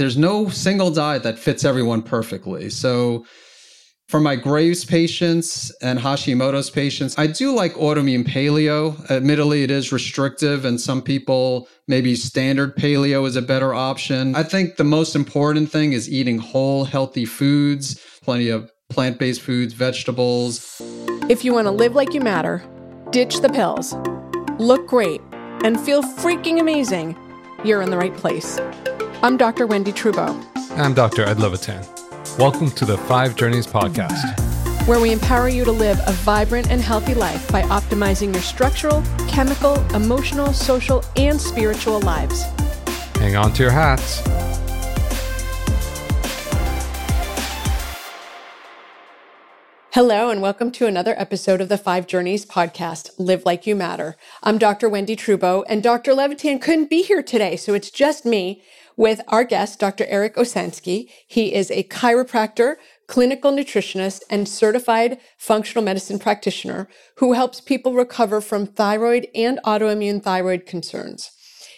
there's no single diet that fits everyone perfectly. So for my Graves patients and Hashimoto's patients, I do like autoimmune paleo. Admittedly, it is restrictive, and some people maybe standard paleo is a better option. I think the most important thing is eating whole, healthy foods, plenty of plant based foods, vegetables. If you want to live like you matter, ditch the pills, look great, and feel freaking amazing, you're in the right place. I'm Dr. Wendy Trubow. I'm Dr. Ed Levitan. Welcome to the Five Journeys podcast, where we empower you to live a vibrant and healthy life by optimizing your structural, chemical, emotional, social, and spiritual lives. Hang on to your hats. Hello, and welcome to another episode of the Five Journeys podcast, Live Like You Matter. I'm Dr. Wendy Trubow, and Dr. Levitan couldn't be here today, so it's just me with our guest, Dr. Eric Osansky. He is a chiropractor, clinical nutritionist, and certified functional medicine practitioner who helps people recover from thyroid and autoimmune thyroid concerns.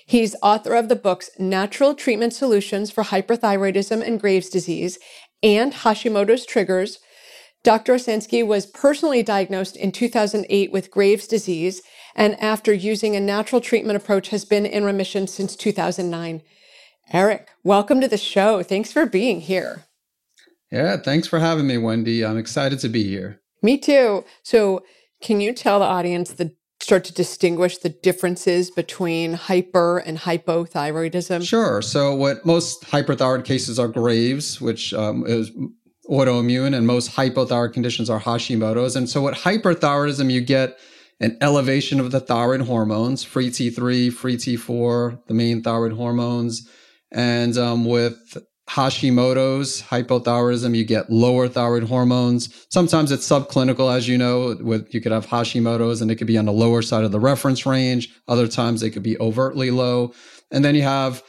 He's author of the books Natural Treatment Solutions for Hyperthyroidism and Graves' Disease and Hashimoto's Triggers. Dr. Osansky was personally diagnosed in 2008 with Graves' disease, and after using a natural treatment approach, has been in remission since 2009. Eric, welcome to the show. Thanks for being here. Yeah, thanks for having me, Wendy. I'm excited to be here. Me too. So, can you tell the audience the start to distinguish the differences between hyper and hypothyroidism? Sure. So, what most hyperthyroid cases are Graves, which um, is autoimmune, and most hypothyroid conditions are Hashimoto's. And so, what hyperthyroidism, you get an elevation of the thyroid hormones, free T3, free T4, the main thyroid hormones and um, with Hashimoto's hypothyroidism, you get lower thyroid hormones. Sometimes it's subclinical, as you know, with you could have Hashimoto's and it could be on the lower side of the reference range. Other times it could be overtly low. And then you have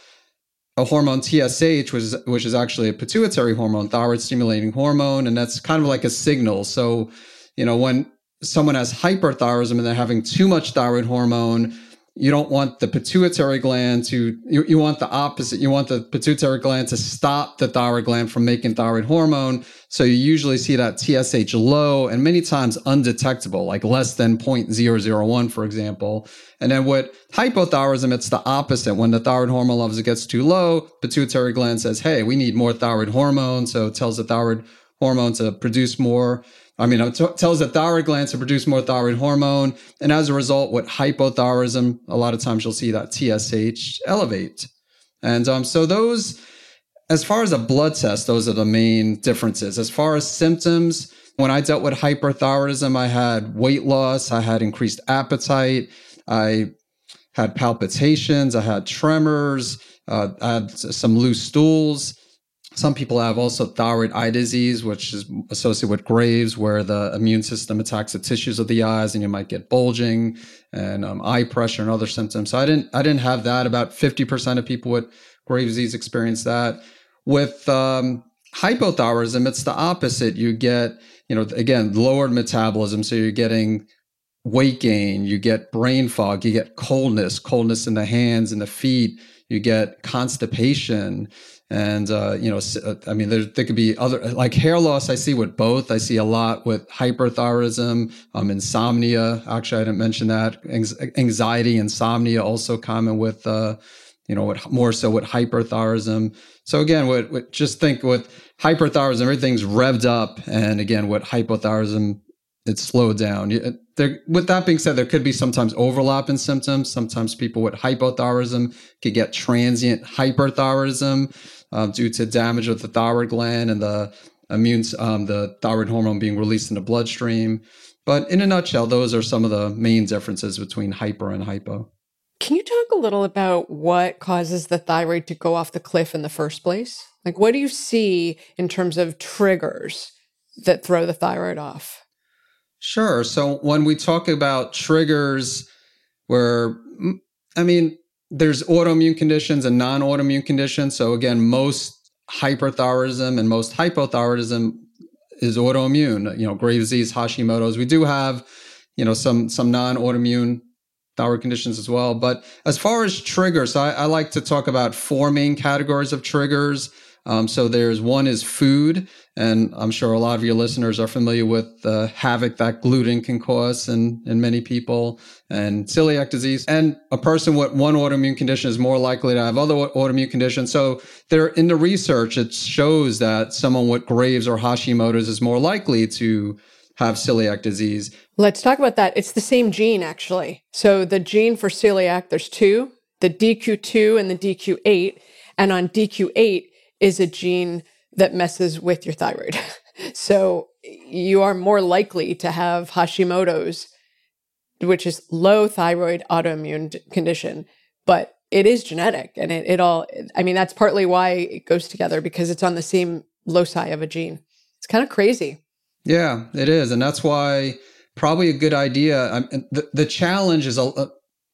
a hormone TSH, which is which is actually a pituitary hormone, thyroid stimulating hormone, and that's kind of like a signal. So, you know, when someone has hyperthyroidism and they're having too much thyroid hormone, you don't want the pituitary gland to you, you want the opposite. You want the pituitary gland to stop the thyroid gland from making thyroid hormone. So you usually see that tsh low and many times undetectable like less than 0.001 for example. And then with hypothyroidism it's the opposite. When the thyroid hormone levels gets too low pituitary gland says hey we need more thyroid hormone. So it tells the thyroid hormone to produce more I mean, it t- tells the thyroid gland to produce more thyroid hormone. And as a result, with hypothyroidism, a lot of times you'll see that TSH elevate. And um, so those, as far as a blood test, those are the main differences. As far as symptoms, when I dealt with hyperthyroidism, I had weight loss, I had increased appetite, I had palpitations, I had tremors, uh, I had some loose stools. Some people have also thyroid eye disease, which is associated with Graves, where the immune system attacks the tissues of the eyes, and you might get bulging and um, eye pressure and other symptoms. So I didn't, I didn't have that. About fifty percent of people with Graves disease experience that. With um, hypothyroidism, it's the opposite. You get, you know, again, lowered metabolism, so you're getting weight gain, you get brain fog, you get coldness, coldness in the hands and the feet, you get constipation and uh, you know uh, i mean there, there could be other like hair loss i see with both. I see a lot with hyperthyroidism um, insomnia. Actually i didn't mention that. Anxiety insomnia also common with uh, you know with, more so with hyperthyroidism. So again what just think with hyperthyroidism everything's revved up. And again with hypothyroidism it's slowed down. There, with that being said, there could be sometimes overlap in symptoms. Sometimes people with hypothyroidism could get transient hyperthyroidism um, due to damage of the thyroid gland and the immune, um, the thyroid hormone being released in the bloodstream. But in a nutshell, those are some of the main differences between hyper and hypo. Can you talk a little about what causes the thyroid to go off the cliff in the first place? Like, what do you see in terms of triggers that throw the thyroid off? Sure. So, when we talk about triggers, where, I mean, there's autoimmune conditions and non-autoimmune conditions. So again, most hyperthyroidism and most hypothyroidism is autoimmune. You know, Graves' disease, Hashimoto's. We do have, you know, some some non-autoimmune thyroid conditions as well. But as far as triggers, I, I like to talk about four main categories of triggers. Um, so there's one is food, and I'm sure a lot of your listeners are familiar with the havoc that gluten can cause in, in many people and celiac disease. And a person with one autoimmune condition is more likely to have other autoimmune conditions. So there in the research, it shows that someone with Graves or Hashimoto's is more likely to have celiac disease. Let's talk about that. It's the same gene, actually. So the gene for celiac, there's two, the DQ2 and the DQ8. And on DQ8, is a gene that messes with your thyroid. so you are more likely to have Hashimoto's, which is low thyroid autoimmune condition, but it is genetic and it, it all, I mean, that's partly why it goes together because it's on the same loci of a gene. It's kind of crazy. Yeah, it is. And that's why probably a good idea. Um, the, the challenge is a, uh,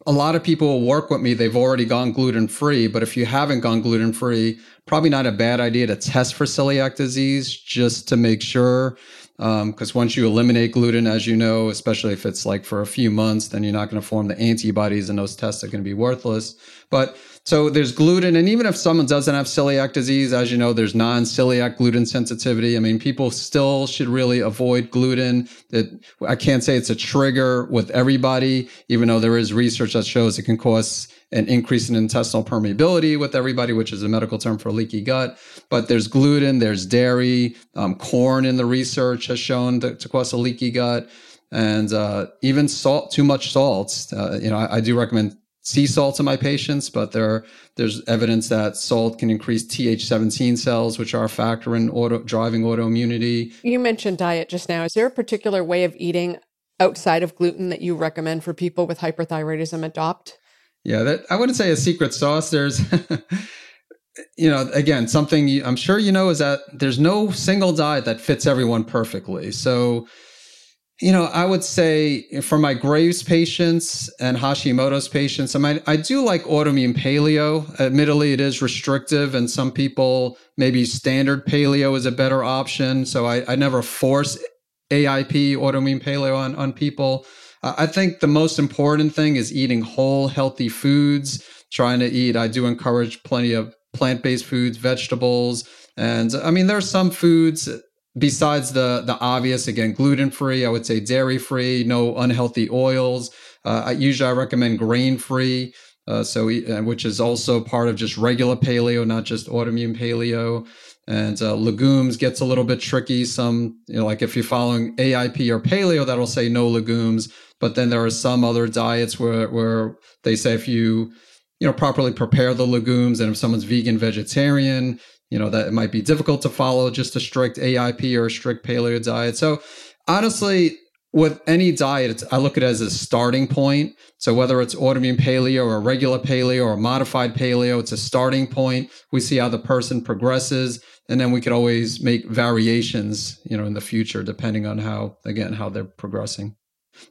a lot of people work with me. They've already gone gluten free, but if you haven't gone gluten free, probably not a bad idea to test for celiac disease just to make sure. Because um, once you eliminate gluten, as you know, especially if it's like for a few months, then you're not going to form the antibodies, and those tests are going to be worthless. But so there's gluten, and even if someone doesn't have celiac disease, as you know, there's non-celiac gluten sensitivity. I mean, people still should really avoid gluten. That I can't say it's a trigger with everybody, even though there is research that shows it can cause an increase in intestinal permeability with everybody, which is a medical term for leaky gut. But there's gluten, there's dairy, um, corn in the research has shown to, to cause a leaky gut, and uh, even salt. Too much salt. Uh, you know, I, I, do recommend sea salt to my patients, but there there's evidence that salt can increase Th17 cells, which are a factor in auto, driving autoimmunity. You mentioned diet just now. Is there a particular way of eating outside of gluten that you recommend for people with hyperthyroidism adopt? Yeah, that I wouldn't say a secret sauce. There's, you know, again, something you, I'm sure you know is that there's no single diet that fits everyone perfectly. So, you know, I would say for my Graves patients and Hashimoto's patients, I mean, I do like autoimmune paleo. Admittedly, it is restrictive, and some people maybe standard paleo is a better option. So I, I never force AIP autoimmune paleo on on people. I think the most important thing is eating whole, healthy foods, trying to eat. I do encourage plenty of plant based foods, vegetables. And I mean, there are some foods besides the, the obvious, again, gluten free, I would say dairy free, no unhealthy oils. Uh, usually I recommend grain free. Uh, so, uh, which is also part of just regular paleo, not just autoimmune paleo. And uh, legumes gets a little bit tricky. Some, you know, like if you're following AIP or paleo, that'll say no legumes. But then there are some other diets where, where they say if you, you know, properly prepare the legumes and if someone's vegan, vegetarian, you know, that it might be difficult to follow just a strict AIP or a strict paleo diet. So honestly, with any diet, I look at it as a starting point. So whether it's autoimmune paleo or regular paleo or modified paleo, it's a starting point. We see how the person progresses, and then we could always make variations, you know, in the future depending on how, again, how they're progressing.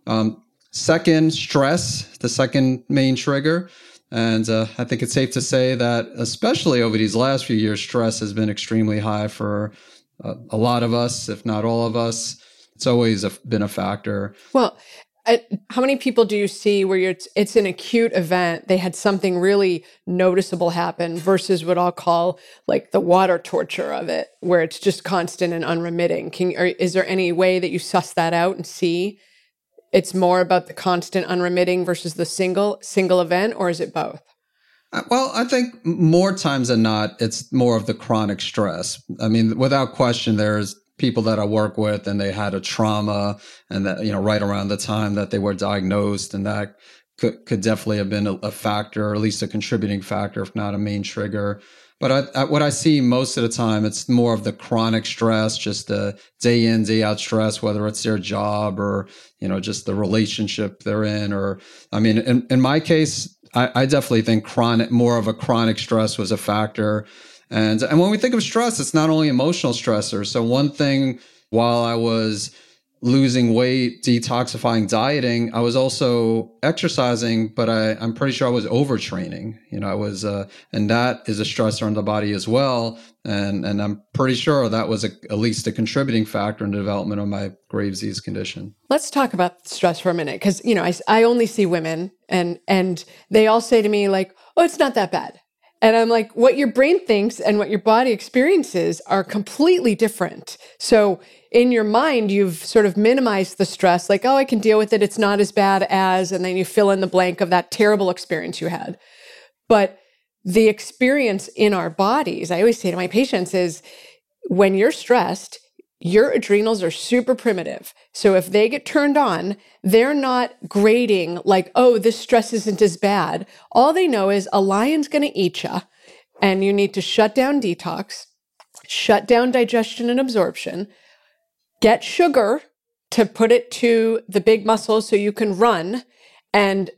Um, second, stress, the second main trigger. And uh, I think it's safe to say that, especially over these last few years, stress has been extremely high for uh, a lot of us, if not all of us. It's always a, been a factor. Well, how many people do you see where it's, it's an acute event? They had something really noticeable happen versus what I'll call like the water torture of it, where it's just constant and unremitting. Can or is there any way that you suss that out and see it's more about the constant unremitting versus the single single event or is it both? Uh, well i think more times than not it's more of the chronic stress. I mean without question there's people that i work with and they had a trauma and that you know right around the time that they were diagnosed and that could, could definitely have been a, a factor or at least a contributing factor if not a main trigger but I, I, what I see most of the time, it's more of the chronic stress, just the day in, day out stress, whether it's their job or, you know, just the relationship they're in. Or, I mean, in, in my case, I, I definitely think chronic, more of a chronic stress was a factor. And, and when we think of stress, it's not only emotional stressors. So one thing while I was losing weight, detoxifying, dieting, I was also exercising, but I, I'm pretty sure I was overtraining. You know, I was, uh, and that is a stressor on the body as well. And, and I'm pretty sure that was a, at least a contributing factor in the development of my Graves' disease condition. Let's talk about stress for a minute. Cause, you know, I, I only see women and, and they all say to me like, oh, it's not that bad. And I'm like, what your brain thinks and what your body experiences are completely different. So in your mind, you've sort of minimized the stress, like, oh, I can deal with it. It's not as bad as, and then you fill in the blank of that terrible experience you had. But the experience in our bodies, I always say to my patients, is when you're stressed, your adrenals are super primitive. So if they get turned on, they're not grading like, oh, this stress isn't as bad. All they know is a lion's going to eat you and you need to shut down detox, shut down digestion and absorption, get sugar to put it to the big muscles so you can run and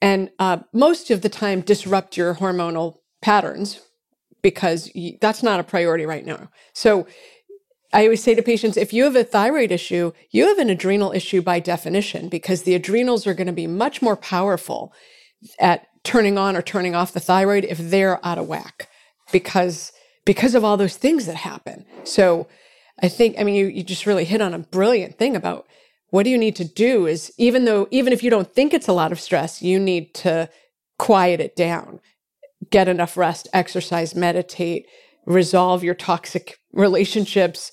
and uh, most of the time disrupt your hormonal patterns because that's not a priority right now. So I always say to patients if you have a thyroid issue, you have an adrenal issue by definition because the adrenals are going to be much more powerful at turning on or turning off the thyroid if they're out of whack because because of all those things that happen. So I think I mean you you just really hit on a brilliant thing about what do you need to do is even though even if you don't think it's a lot of stress, you need to quiet it down. Get enough rest, exercise, meditate, resolve your toxic relationships,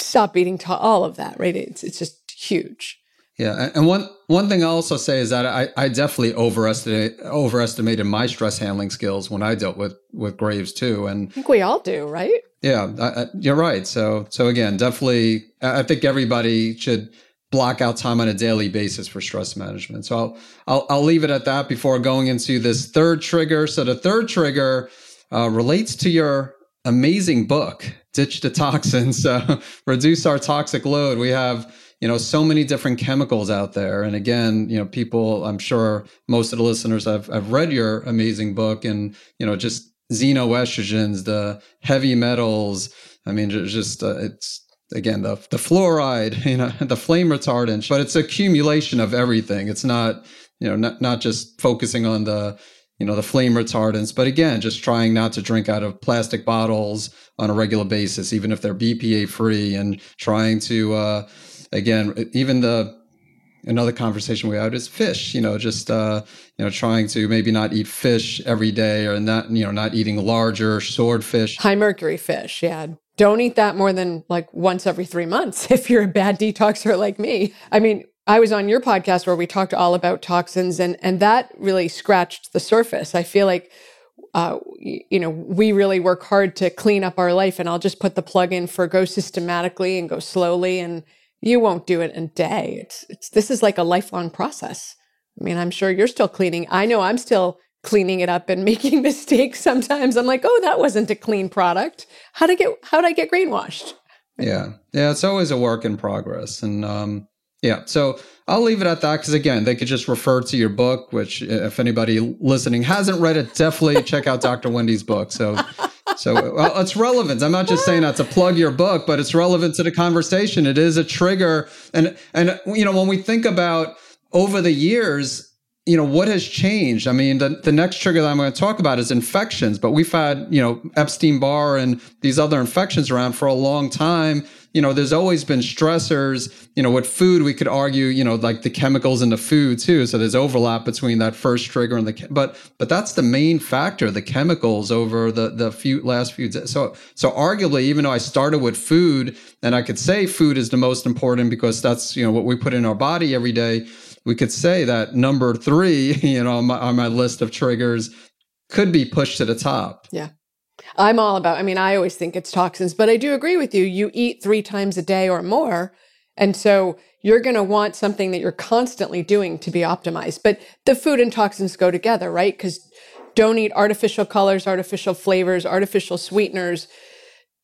stop eating to all of that, right? It's it's just huge. Yeah, and one one thing I'll also say is that I, I definitely overestimated overestimated my stress handling skills when I dealt with with Graves too, and I think we all do, right? Yeah, I, I, you're right. So so again, definitely, I think everybody should block out time on a daily basis for stress management. So I'll I'll, I'll leave it at that before going into this third trigger. So the third trigger uh, relates to your amazing book, Ditch the Toxins, uh, Reduce Our Toxic Load. We have, you know, so many different chemicals out there. And again, you know, people, I'm sure most of the listeners have, have read your amazing book and, you know, just xenoestrogens, the heavy metals. I mean, just, uh, it's, again the the fluoride you know the flame retardant but it's accumulation of everything it's not you know not not just focusing on the you know the flame retardants but again just trying not to drink out of plastic bottles on a regular basis even if they're bpa free and trying to uh, again even the another conversation we had is fish you know just uh, you know trying to maybe not eat fish every day or not you know not eating larger swordfish. High mercury fish yeah. Don't eat that more than like once every three months if you're a bad detoxer like me. I mean I was on your podcast where we talked all about toxins, and and that really scratched the surface. I feel like, uh, you know, we really work hard to clean up our life, and I'll just put the plug in for go systematically and go slowly, and you won't do it in a day. It's it's this is like a lifelong process. I mean, I'm sure you're still cleaning. I know I'm still cleaning it up and making mistakes sometimes. I'm like, oh, that wasn't a clean product. How I get how did I get greenwashed? Yeah, yeah, it's always a work in progress, and um, yeah. So I'll leave it at that because again, they could just refer to your book, which if anybody listening hasn't read it, definitely check out Dr. Wendy's book. So, so well, it's relevant. I'm not just saying that to plug your book, but it's relevant to the conversation. It is a trigger, and and you know when we think about over the years, you know what has changed i mean the, the next trigger that i'm going to talk about is infections but we've had you know epstein-barr and these other infections around for a long time you know there's always been stressors you know with food we could argue you know like the chemicals in the food too so there's overlap between that first trigger and the but but that's the main factor the chemicals over the the few last few so so arguably even though i started with food and i could say food is the most important because that's you know what we put in our body every day we could say that number three, you know, on my, on my list of triggers could be pushed to the top. Yeah. I'm all about, I mean, I always think it's toxins, but I do agree with you. You eat three times a day or more. And so you're going to want something that you're constantly doing to be optimized. But the food and toxins go together, right? Because don't eat artificial colors, artificial flavors, artificial sweeteners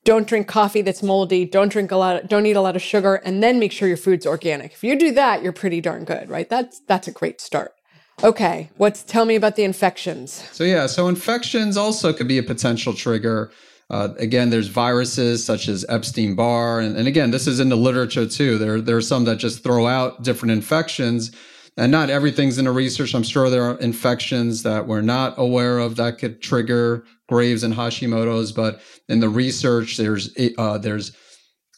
don't drink coffee that's moldy, don't drink a lot, of, don't eat a lot of sugar, and then make sure your food's organic. If you do that, you're pretty darn good, right? That's that's a great start. Okay, what's tell me about the infections? So yeah, so infections also could be a potential trigger. Uh, again, there's viruses such as Epstein Barr, and, and again, this is in the literature too. There there are some that just throw out different infections and not everything's in the research. I'm sure there are infections that we're not aware of that could trigger Graves and Hashimoto's, but in the research, there's uh, there's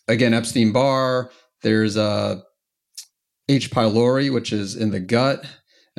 again Epstein Barr, there's uh, H. pylori, which is in the gut,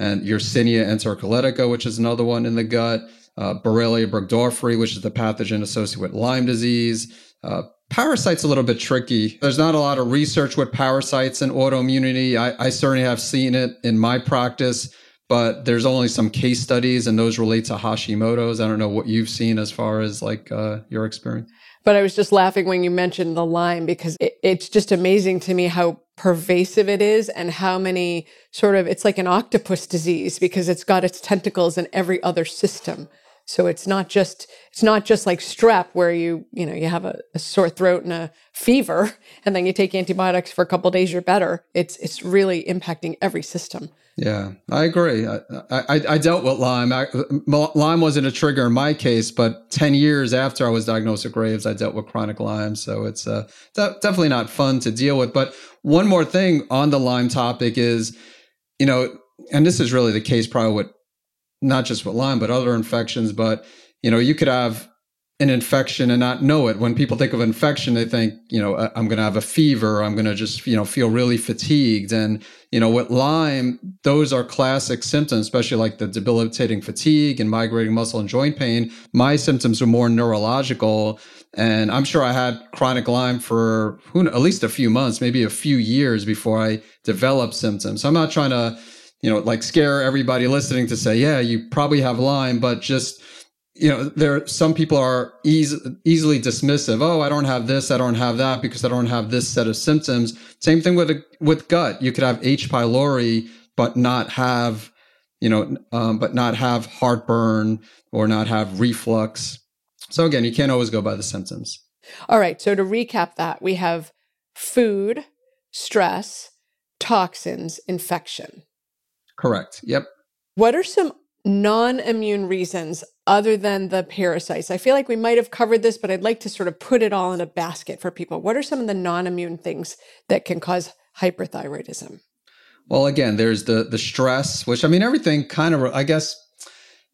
and Yersinia enterocolitica, which is another one in the gut, uh, Borrelia burgdorferi, which is the pathogen associated with Lyme disease. Uh, Parasites a little bit tricky. There's not a lot of research with parasites and autoimmunity. I, I certainly have seen it in my practice, but there's only some case studies, and those relate to Hashimoto's. I don't know what you've seen as far as like uh, your experience. But I was just laughing when you mentioned the Lyme because it, it's just amazing to me how pervasive it is and how many sort of it's like an octopus disease because it's got its tentacles in every other system. So it's not just it's not just like strep where you you know you have a, a sore throat and a fever and then you take antibiotics for a couple days you're better. It's it's really impacting every system. Yeah, I agree. I, I, I dealt with Lyme. I, Lyme wasn't a trigger in my case, but 10 years after I was diagnosed with Graves, I dealt with chronic Lyme. So it's uh, de- definitely not fun to deal with. But one more thing on the Lyme topic is, you know, and this is really the case probably with not just with Lyme, but other infections. But, you know, you could have an infection and not know it. When people think of infection, they think, you know, I'm going to have a fever. I'm going to just, you know, feel really fatigued. And, you know, with Lyme, those are classic symptoms, especially like the debilitating fatigue and migrating muscle and joint pain. My symptoms are more neurological. And I'm sure I had chronic Lyme for who, at least a few months, maybe a few years before I developed symptoms. So I'm not trying to, you know, like scare everybody listening to say, yeah, you probably have Lyme, but just, you know, there, some people are easy, easily dismissive. Oh, I don't have this. I don't have that because I don't have this set of symptoms. Same thing with, with gut. You could have H. pylori, but not have, you know, um, but not have heartburn or not have reflux. So again, you can't always go by the symptoms. All right. So to recap that, we have food, stress, toxins, infection. Correct. Yep. What are some non immune reasons other than the parasites? I feel like we might have covered this, but I'd like to sort of put it all in a basket for people. What are some of the non immune things that can cause hyperthyroidism? Well, again, there's the the stress, which I mean, everything kind of, I guess,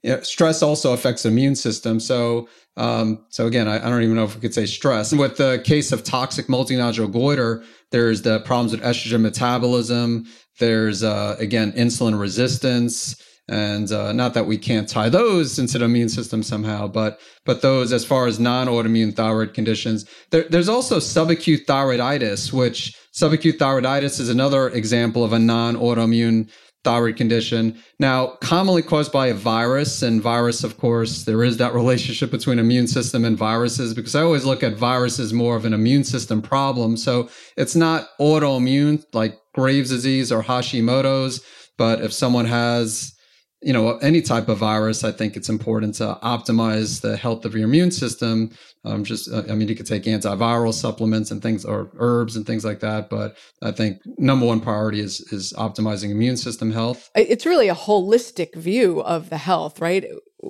you know, stress also affects the immune system. So, um, so again, I, I, don't even know if we could say stress. With the case of toxic multinodular goiter, there's the problems with estrogen metabolism. There's uh, again insulin resistance, and uh, not that we can't tie those into the immune system somehow, but but those as far as non-autoimmune thyroid conditions. There, there's also subacute thyroiditis, which subacute thyroiditis is another example of a non-autoimmune thyroid condition. Now, commonly caused by a virus, and virus, of course, there is that relationship between immune system and viruses because I always look at viruses more of an immune system problem. So it's not autoimmune like Graves' disease or Hashimoto's, but if someone has you know any type of virus i think it's important to optimize the health of your immune system. Um, just uh, i mean you could take antiviral supplements and things or herbs and things like that but i think number one priority is is optimizing immune system health. It's really a holistic view of the health right?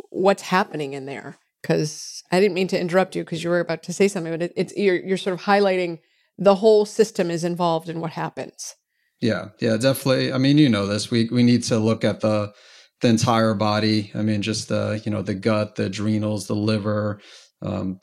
What's happening in there? Because i didn't mean to interrupt you because you were about to say something but it, it's you're, you're sort of highlighting the whole system is involved in what happens. Yeah. Yeah definitely. I mean you know this. We we need to look at the the entire body. I mean, just the you know the gut, the adrenals, the liver. Um,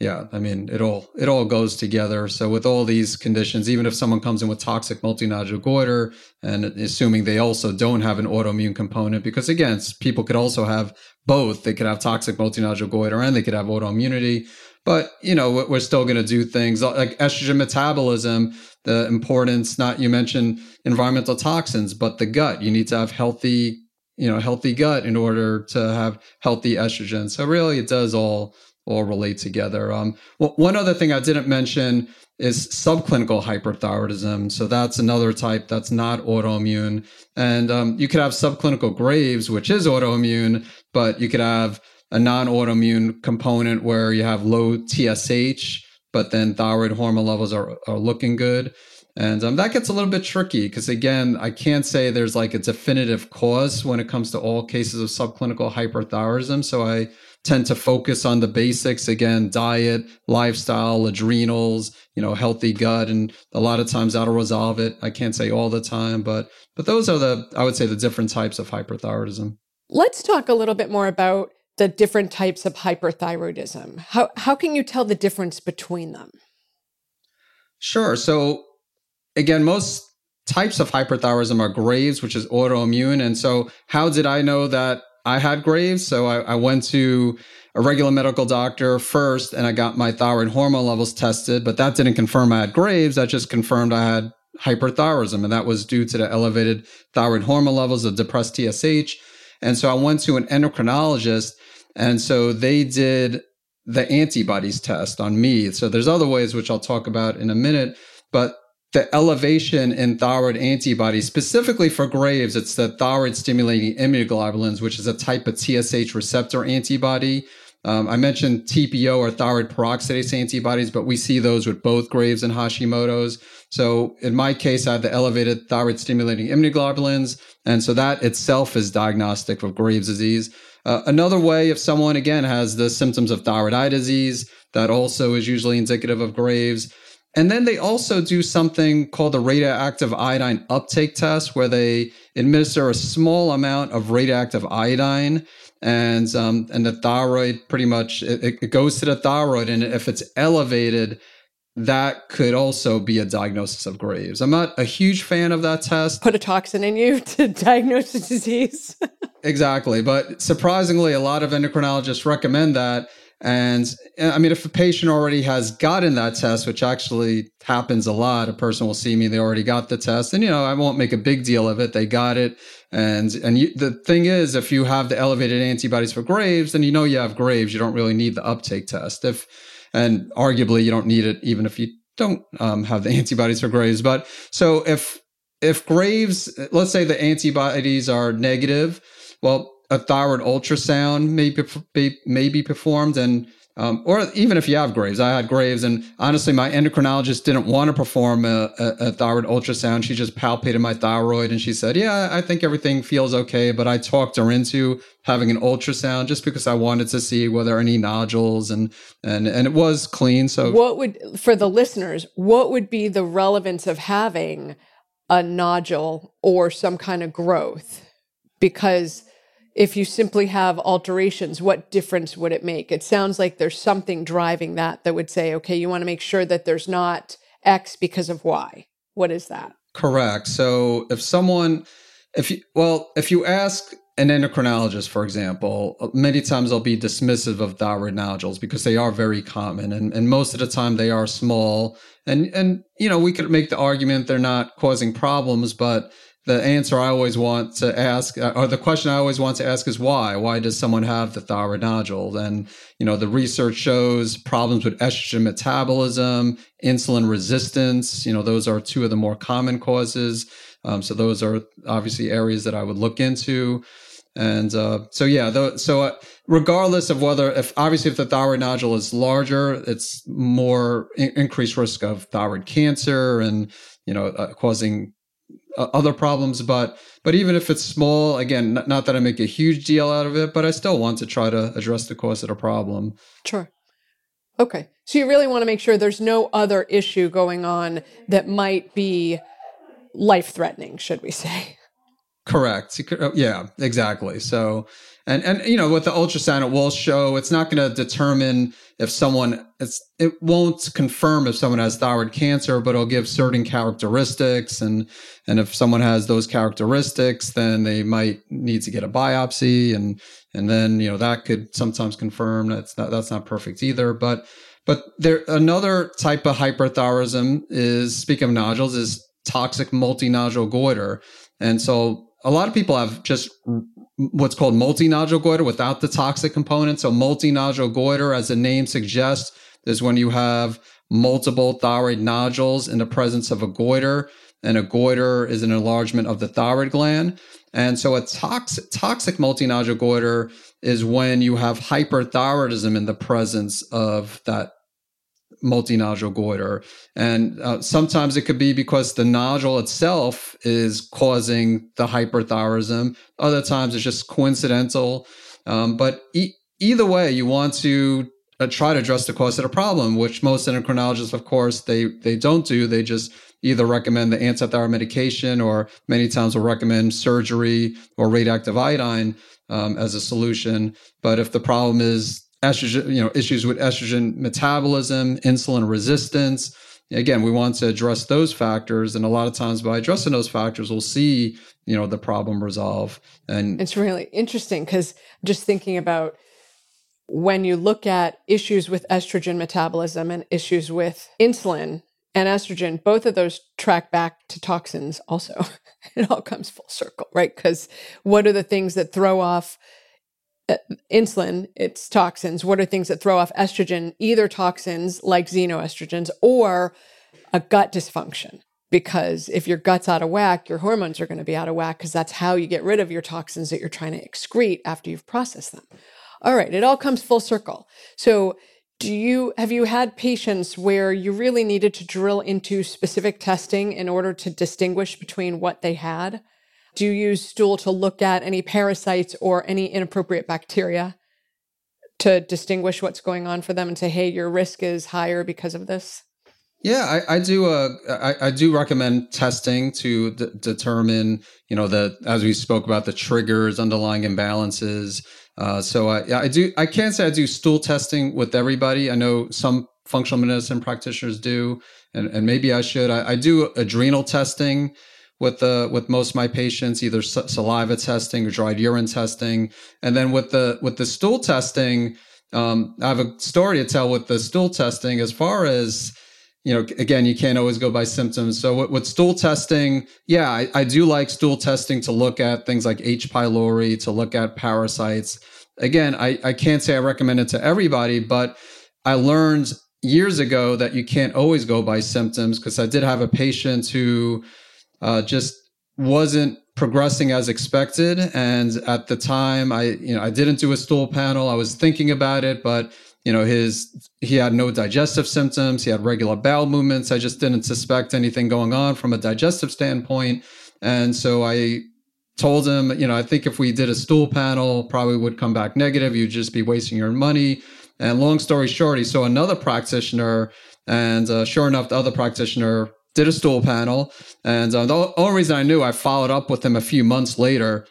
yeah, I mean it all it all goes together. So with all these conditions, even if someone comes in with toxic multinodular goiter, and assuming they also don't have an autoimmune component, because again, people could also have both. They could have toxic multinodular goiter and they could have autoimmunity. But you know, we're still going to do things like estrogen metabolism. The importance, not you mentioned environmental toxins, but the gut. You need to have healthy you know healthy gut in order to have healthy estrogen. So really it does all all relate together. Um, well, one other thing i didn't mention is subclinical hyperthyroidism. So that's another type that's not autoimmune. And um, you could have subclinical graves which is autoimmune but you could have a non-autoimmune component where you have low tsh but then thyroid hormone levels are, are looking good and um, that gets a little bit tricky because, again, I can't say there's like a definitive cause when it comes to all cases of subclinical hyperthyroidism. So I tend to focus on the basics again diet lifestyle adrenals you know healthy gut and a lot of times that'll resolve it. I can't say all the time but but those are the i would say the different types of hyperthyroidism. Let's talk a little bit more about the different types of hyperthyroidism. How how can you tell the difference between them? Sure. So again most types of hyperthyroidism are graves which is autoimmune and so how did i know that I had Graves, so I, I, went to a regular medical doctor first, and I got my thyroid hormone levels tested. But that didn't confirm I had Graves. That just confirmed I had hyperthyroidism, and that was due to the elevated thyroid hormone levels, of depressed TSH. And so I went to an endocrinologist, and so they did the antibodies test on me. So there's other ways which I'll talk about in a minute, but the elevation in thyroid antibodies, specifically for Graves, it's the thyroid stimulating immunoglobulins, which is a type of TSH receptor antibody. Um, I mentioned TPO or thyroid peroxidase antibodies, but we see those with both Graves and Hashimoto's. So in my case, I have the elevated thyroid stimulating immunoglobulins. And so that itself is diagnostic of Graves disease. Uh, another way, if someone again has the symptoms of thyroid eye disease, that also is usually indicative of Graves. And then they also do something called the radioactive iodine uptake test, where they administer a small amount of radioactive iodine, and um, and the thyroid pretty much it, it goes to the thyroid, and if it's elevated, that could also be a diagnosis of Graves. I'm not a huge fan of that test. Put a toxin in you to diagnose a disease. exactly, but surprisingly, a lot of endocrinologists recommend that and I mean, if a patient already has gotten that test, which actually happens a lot, a person will see me, they already got the test, and you know, I won't make a big deal of it. They got it, and and you, the thing is, if you have the elevated antibodies for Graves, then you know you have Graves. You don't really need the uptake test. If and arguably you don't need it even if you don't um, have the antibodies for Graves. But so if if Graves, let's say the antibodies are negative, well, a thyroid ultrasound may be, may be performed and um, or even if you have Graves, I had Graves, and honestly, my endocrinologist didn't want to perform a, a, a, thyroid ultrasound. She just palpated my thyroid and she said, "Yeah, I think everything feels okay." But I talked her into having an ultrasound just because I wanted to see whether any nodules and and and it was clean. So, what would for the listeners? What would be the relevance of having a nodule or some kind of growth? Because if you simply have alterations, what difference would it make? It sounds like there's something driving that that would say, okay, you want to make sure that there's not X because of Y. What is that? Correct. So if someone, if you, well, if you ask an endocrinologist, for example, many times they'll be dismissive of thyroid nodules because they are very common and, and most of the time they are small. And, and, you know, we could make the argument they're not causing problems, but the answer I always want to ask, uh, or the question I always want to ask is why? Why does someone have the thyroid nodule? And, you know, the research shows problems with estrogen metabolism, insulin resistance. You know, those are two of the more common causes. Um, so those are obviously areas that I would look into. And uh, so, yeah, so uh, regardless of whether, if obviously if the thyroid nodule is larger, it's more in- increased risk of thyroid cancer and, you know, uh, causing uh, other problems but but even if it's small again not, not, that i make a huge deal out of it but i still want to try to address the cause of the problem. Sure. Okay. So you really want to make sure there's no other issue going on that might be life threatening should we say? Correct. Uh, yeah exactly. So and and you know with the ultrasound it will show it's not going to determine if someone it's it won't confirm if someone has thyroid cancer but it'll give certain characteristics. And and if someone has those characteristics then they might need to get a biopsy. And and then you know that could sometimes confirm that's not that's not perfect either. But but there another type of hyperthyroidism is speaking of nodules is toxic multinodule goiter. And so a lot of people have just what's called multinodule goiter without the toxic component. So multinodule goiter, as the name suggests, is when you have multiple thyroid nodules in the presence of a goiter. And a goiter is an enlargement of the thyroid gland. And so a toxic, toxic multinodule goiter is when you have hyperthyroidism in the presence of that multinodule goiter. And uh, sometimes it could be because the nodule itself is causing the hyperthyroidism. Other times it's just coincidental. Um, but e- either way, you want to uh, try to address the cause of the problem, which most endocrinologists, of course, they they don't do. They just either recommend the antithyroid medication or many times will recommend surgery or radioactive iodine um, as a solution. But if the problem is estrogen, you know, issues with estrogen metabolism, insulin resistance, again, we want to address those factors. And a lot of times by addressing those factors, we'll see, you know, the problem resolve. And it's really interesting because just thinking about when you look at issues with estrogen metabolism and issues with insulin and estrogen, both of those track back to toxins also. it all comes full circle, right? Because what are the things that throw off insulin? It's toxins. What are things that throw off estrogen? Either toxins like xenoestrogens or a gut dysfunction. Because if your gut's out of whack, your hormones are going to be out of whack because that's how you get rid of your toxins that you're trying to excrete after you've processed them. All right, it all comes full circle. So, do you have you had patients where you really needed to drill into specific testing in order to distinguish between what they had? Do you use stool to look at any parasites or any inappropriate bacteria to distinguish what's going on for them and say, hey, your risk is higher because of this? Yeah, I, I do. Uh, I, I, do recommend testing to d- determine, you know, the as we spoke about the triggers, underlying imbalances, uh, so I, I do. I can't say I do stool testing with everybody. I know some functional medicine practitioners do, and, and maybe I should. I, I do adrenal testing with the with most of my patients, either saliva testing or dried urine testing, and then with the with the stool testing, um, I have a story to tell with the stool testing as far as you know, again, you can't always go by symptoms. So with, with stool testing, yeah, I, I, do like stool testing to look at things like H. pylori, to look at parasites. Again, I, I can't say I recommend it to everybody, but I learned years ago that you can't always go by symptoms because I did have a patient who uh, just wasn't progressing as expected. And at the time, I, you know, I didn't do a stool panel. I was thinking about it, but you know his he had no digestive symptoms. He had regular bowel movements. I just didn't suspect anything going on from a digestive standpoint. And so i told him you know i think if we did a stool panel probably would come back negative. You'd just be wasting your money. And long story short he saw another practitioner. And uh, sure enough the other practitioner did a stool panel and uh, the only reason i knew i followed up with him a few months later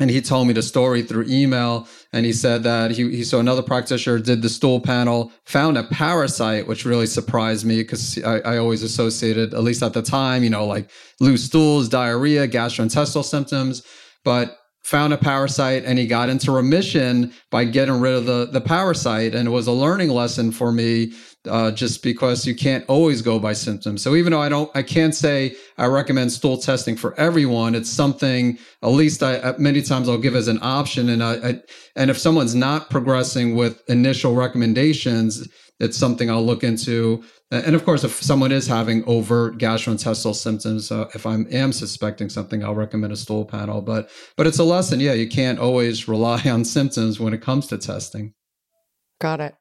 and he told me the story through email and he said that he, he saw another practitioner did the stool panel found a parasite which really surprised me because I, I, always associated at least at the time you know like loose stools diarrhea gastrointestinal symptoms but found a parasite and he got into remission by getting rid of the, the parasite. And it was a learning lesson for me, uh, just because you can't always go by symptoms. So even though I don't, I can't say I recommend stool testing for everyone. It's something, at least I, many times I'll give as an option. And I, I and if someone's not progressing with initial recommendations, it's something I'll look into and of course, if someone is having overt gastrointestinal symptoms, uh, if I am suspecting something, I'll recommend a stool panel. But but it's a lesson. Yeah, you can't always rely on symptoms when it comes to testing. Got it.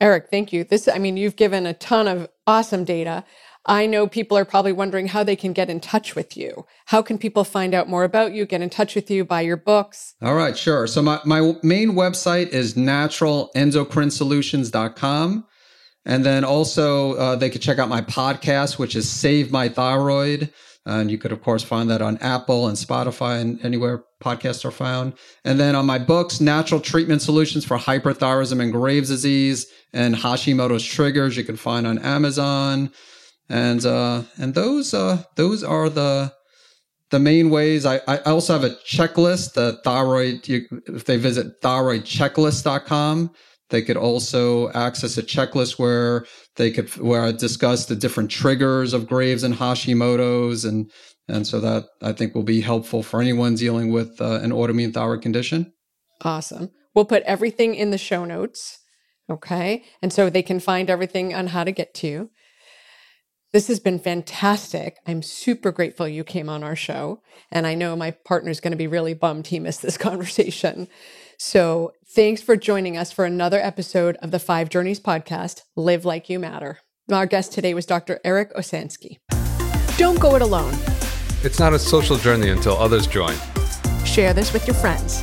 Eric, thank you. This, I mean, you've given a ton of awesome data. I know people are probably wondering how they can get in touch with you. How can people find out more about you, get in touch with you, buy your books? All right, sure. So my, my main website is naturalendocrinesolutions.com. And then also, uh, they could check out my podcast, which is Save My Thyroid. And you could, of course, find that on Apple and Spotify and anywhere podcasts are found. And then on my books, Natural Treatment Solutions for Hyperthyroidism and Graves' Disease and Hashimoto's Triggers, you can find on Amazon. And uh, and those uh, those are the the main ways. I, I also have a checklist, the thyroid. You, if they visit thyroidchecklist.com, they could also access a checklist where they could where I discuss the different triggers of Graves and Hashimoto's, and and so that I think will be helpful for anyone dealing with uh, an autoimmune thyroid condition. Awesome. We'll put everything in the show notes. Okay, and so they can find everything on how to get to you. This has been fantastic. I'm super grateful you came on our show. And I know my partner's going to be really bummed he missed this conversation. So thanks for joining us for another episode of the Five Journeys podcast, Live Like You Matter. Our guest today was Dr. Eric Osansky. Don't go it alone. It's not a social journey until others join. Share this with your friends.